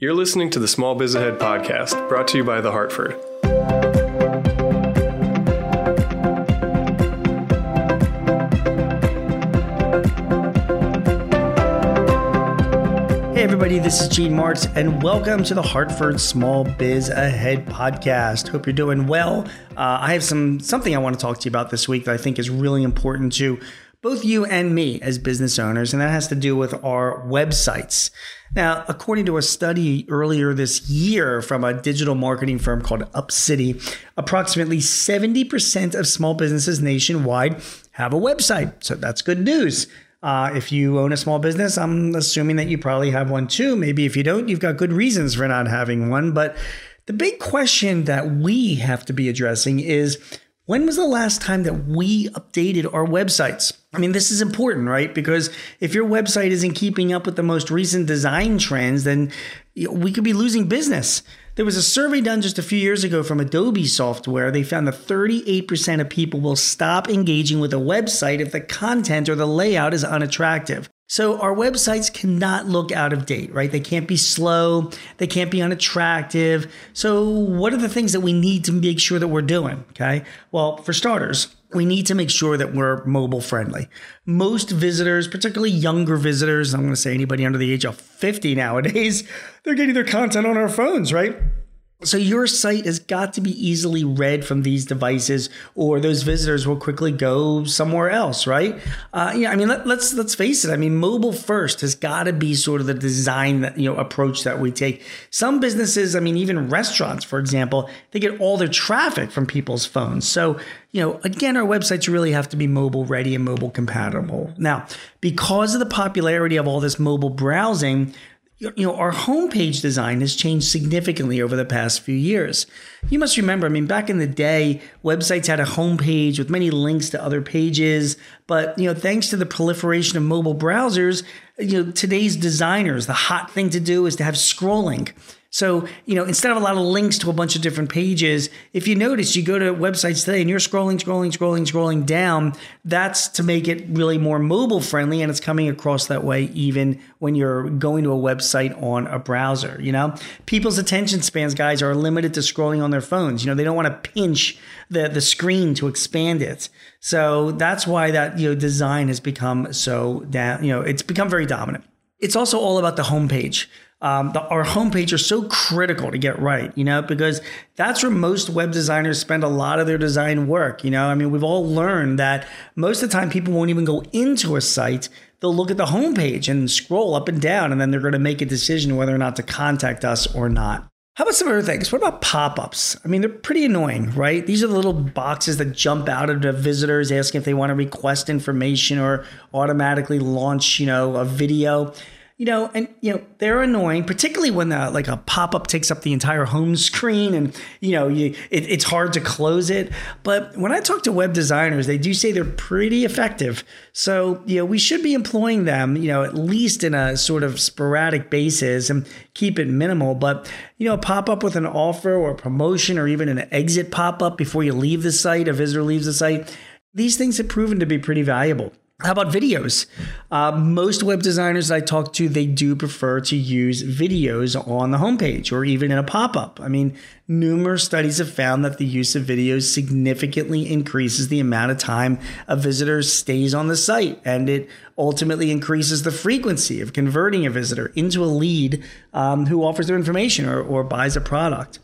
You're listening to the Small Biz Ahead podcast, brought to you by The Hartford. Hey, everybody, this is Gene Marks, and welcome to the Hartford Small Biz Ahead podcast. Hope you're doing well. Uh, I have some something I want to talk to you about this week that I think is really important to both you and me as business owners, and that has to do with our websites. Now, according to a study earlier this year from a digital marketing firm called UpCity, approximately 70% of small businesses nationwide have a website. So that's good news. Uh, if you own a small business, I'm assuming that you probably have one too. Maybe if you don't, you've got good reasons for not having one. But the big question that we have to be addressing is when was the last time that we updated our websites? I mean, this is important, right? Because if your website isn't keeping up with the most recent design trends, then we could be losing business. There was a survey done just a few years ago from Adobe Software. They found that 38% of people will stop engaging with a website if the content or the layout is unattractive. So our websites cannot look out of date, right? They can't be slow, they can't be unattractive. So what are the things that we need to make sure that we're doing? Okay. Well, for starters, we need to make sure that we're mobile friendly. Most visitors, particularly younger visitors, I'm going to say anybody under the age of 50 nowadays, they're getting their content on our phones, right? So your site has got to be easily read from these devices, or those visitors will quickly go somewhere else, right? Uh, yeah, I mean, let, us let's, let's face it. I mean, mobile first has got to be sort of the design that you know approach that we take. Some businesses, I mean, even restaurants, for example, they get all their traffic from people's phones. So you know, again, our websites really have to be mobile ready and mobile compatible. Now, because of the popularity of all this mobile browsing, you know, our homepage design has changed significantly over the past few years. You must remember, I mean, back in the day, websites had a homepage with many links to other pages. But, you know, thanks to the proliferation of mobile browsers, you know, today's designers, the hot thing to do is to have scrolling. So, you know, instead of a lot of links to a bunch of different pages, if you notice, you go to websites today and you're scrolling, scrolling, scrolling, scrolling down, that's to make it really more mobile friendly. And it's coming across that way even when you're going to a website on a browser. You know, people's attention spans, guys, are limited to scrolling on their phones. You know, they don't want to pinch the, the screen to expand it. So that's why that, you know, design has become so down, you know, it's become very dominant. It's also all about the homepage um, the, our homepage are so critical to get right, you know, because that's where most web designers spend a lot of their design work. You know, I mean, we've all learned that most of the time people won't even go into a site. They'll look at the homepage and scroll up and down, and then they're going to make a decision whether or not to contact us or not. How about some other things? What about pop ups? I mean, they're pretty annoying, right? These are the little boxes that jump out at the visitors asking if they want to request information or automatically launch, you know, a video you know, and you know they're annoying, particularly when the, like a pop up takes up the entire home screen, and you know you it, it's hard to close it. But when I talk to web designers, they do say they're pretty effective. So you know we should be employing them, you know, at least in a sort of sporadic basis and keep it minimal. But you know, a pop up with an offer or promotion or even an exit pop up before you leave the site, a visitor leaves the site. These things have proven to be pretty valuable. How about videos? Uh, most web designers I talk to, they do prefer to use videos on the homepage or even in a pop up. I mean, numerous studies have found that the use of videos significantly increases the amount of time a visitor stays on the site, and it ultimately increases the frequency of converting a visitor into a lead um, who offers their information or, or buys a product.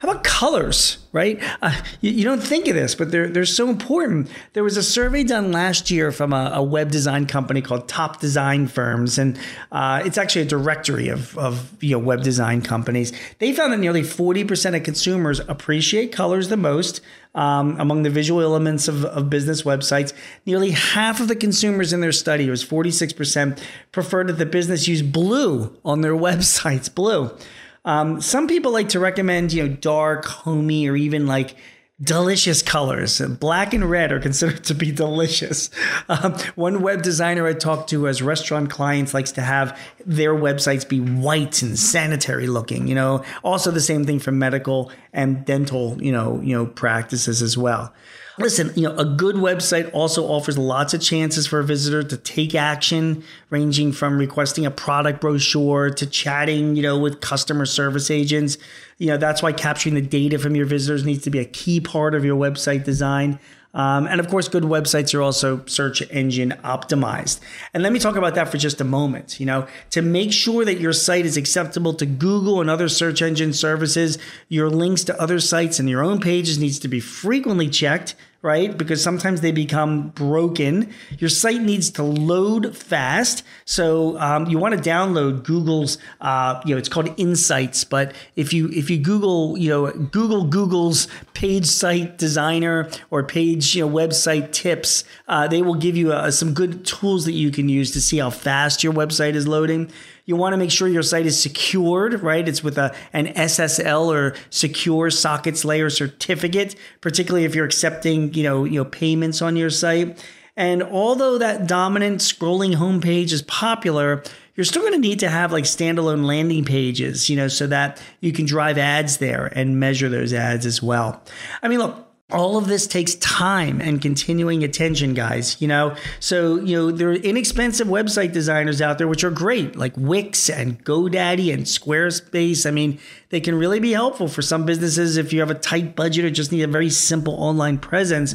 How about colors, right? Uh, you, you, don't think of this, but they're, they're so important. There was a survey done last year from a, a web design company called Top Design Firms, and uh, it's actually a directory of, of you know, web design companies. They found that nearly 40% of consumers appreciate colors the most um, among the visual elements of, of business websites. Nearly half of the consumers in their study, it was 46%, preferred that the business use blue on their websites, blue. Um, some people like to recommend, you know, dark, homey, or even like delicious colors. Black and red are considered to be delicious. Um, one web designer I talked to as restaurant clients likes to have their websites be white and sanitary looking. You know, also the same thing for medical and dental, you know, you know, practices as well. Listen, you know, a good website also offers lots of chances for a visitor to take action, ranging from requesting a product brochure to chatting, you know, with customer service agents. You know, that's why capturing the data from your visitors needs to be a key part of your website design. Um, and of course, good websites are also search engine optimized. And let me talk about that for just a moment. You know, to make sure that your site is acceptable to Google and other search engine services, your links to other sites and your own pages needs to be frequently checked right? Because sometimes they become broken. Your site needs to load fast. So um, you want to download Google's, uh, you know, it's called Insights. But if you if you Google, you know, Google Google's page site designer or page you know website tips, uh, they will give you uh, some good tools that you can use to see how fast your website is loading. You want to make sure your site is secured, right? It's with a, an SSL or secure sockets layer certificate, particularly if you're accepting, you know, you know, payments on your site. And although that dominant scrolling homepage is popular, you're still going to need to have like standalone landing pages, you know, so that you can drive ads there and measure those ads as well. I mean, look, all of this takes time and continuing attention guys you know? So you know there are inexpensive website designers out there which are great like wix and godaddy and squarespace. I mean they can really be helpful for some businesses if you have a tight budget or just need a very simple online presence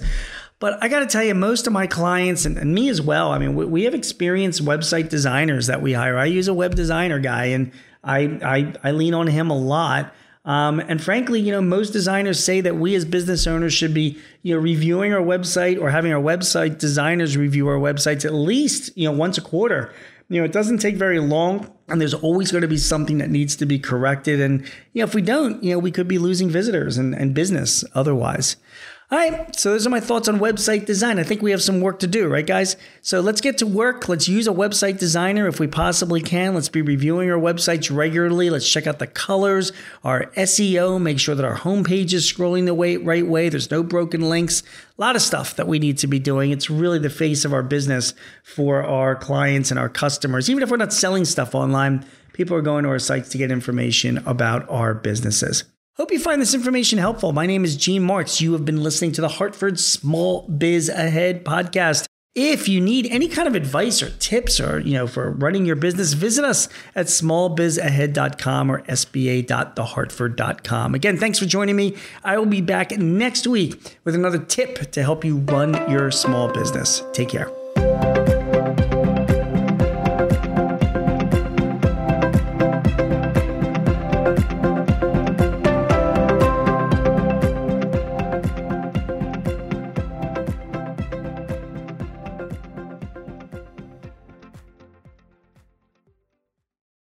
but I got to tell you, most of my clients and, and, me as well, I mean, we, we have experienced website designers that we hire. I use a web designer guy and I, I, I lean on him a lot. Um, and frankly, you know, most designers say that we as business owners should be, you know, reviewing our website or having our website designers review our websites at least, you know, once a quarter. You know, it doesn't take very long, and there's always going to be something that needs to be corrected. And you know, if we don't, you know, we could be losing visitors and, and business otherwise. All right, so those are my thoughts on website design. I think we have some work to do, right, guys? So let's get to work. Let's use a website designer if we possibly can. Let's be reviewing our websites regularly. Let's check out the colors, our SEO, make sure that our homepage is scrolling the way, right way. There's no broken links. A lot of stuff that we need to be doing. It's really the face of our business for our clients and our customers. Even if we're not selling stuff online, people are going to our sites to get information about our businesses. Hope you find this information helpful. My name is Gene Marks. You have been listening to the Hartford Small Biz Ahead podcast. If you need any kind of advice or tips or, you know, for running your business, visit us at smallbizahead.com or sba.thehartford.com. Again, thanks for joining me. I will be back next week with another tip to help you run your small business. Take care.